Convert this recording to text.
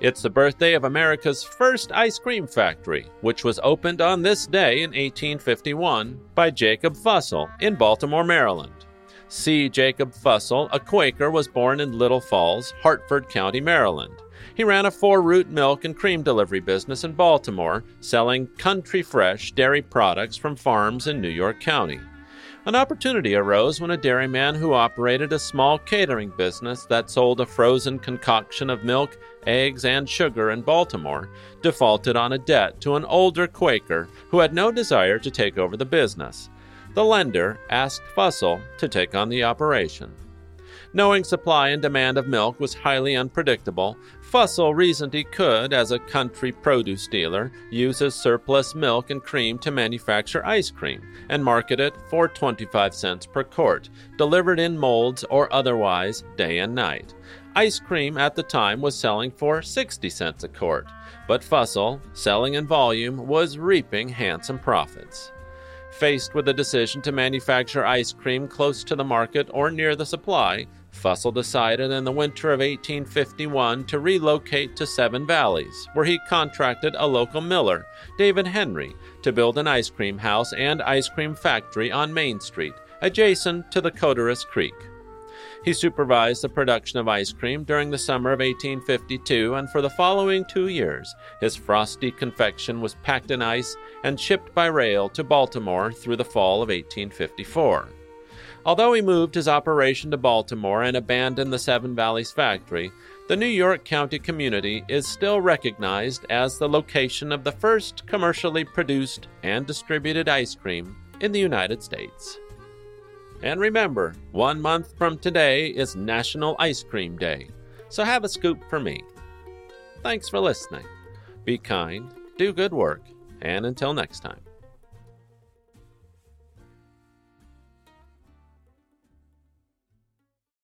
It's the birthday of America's first ice cream factory, which was opened on this day in 1851 by Jacob Fussell in Baltimore, Maryland. C. Jacob Fussell, a Quaker, was born in Little Falls, Harford County, Maryland. He ran a four route milk and cream delivery business in Baltimore, selling country fresh dairy products from farms in New York County. An opportunity arose when a dairyman who operated a small catering business that sold a frozen concoction of milk, eggs, and sugar in Baltimore defaulted on a debt to an older Quaker who had no desire to take over the business. The lender asked Fussell to take on the operation. Knowing supply and demand of milk was highly unpredictable, Fussell reasoned he could, as a country produce dealer, use his surplus milk and cream to manufacture ice cream and market it for 25 cents per quart, delivered in molds or otherwise day and night. Ice cream at the time was selling for 60 cents a quart, but Fussell, selling in volume, was reaping handsome profits. Faced with the decision to manufacture ice cream close to the market or near the supply, Fussell decided in the winter of 1851 to relocate to Seven Valleys, where he contracted a local miller, David Henry, to build an ice cream house and ice cream factory on Main Street, adjacent to the Codorus Creek. He supervised the production of ice cream during the summer of 1852, and for the following two years, his frosty confection was packed in ice and shipped by rail to Baltimore through the fall of 1854. Although he moved his operation to Baltimore and abandoned the Seven Valleys factory, the New York County community is still recognized as the location of the first commercially produced and distributed ice cream in the United States. And remember, one month from today is National Ice Cream Day, so have a scoop for me. Thanks for listening. Be kind, do good work, and until next time.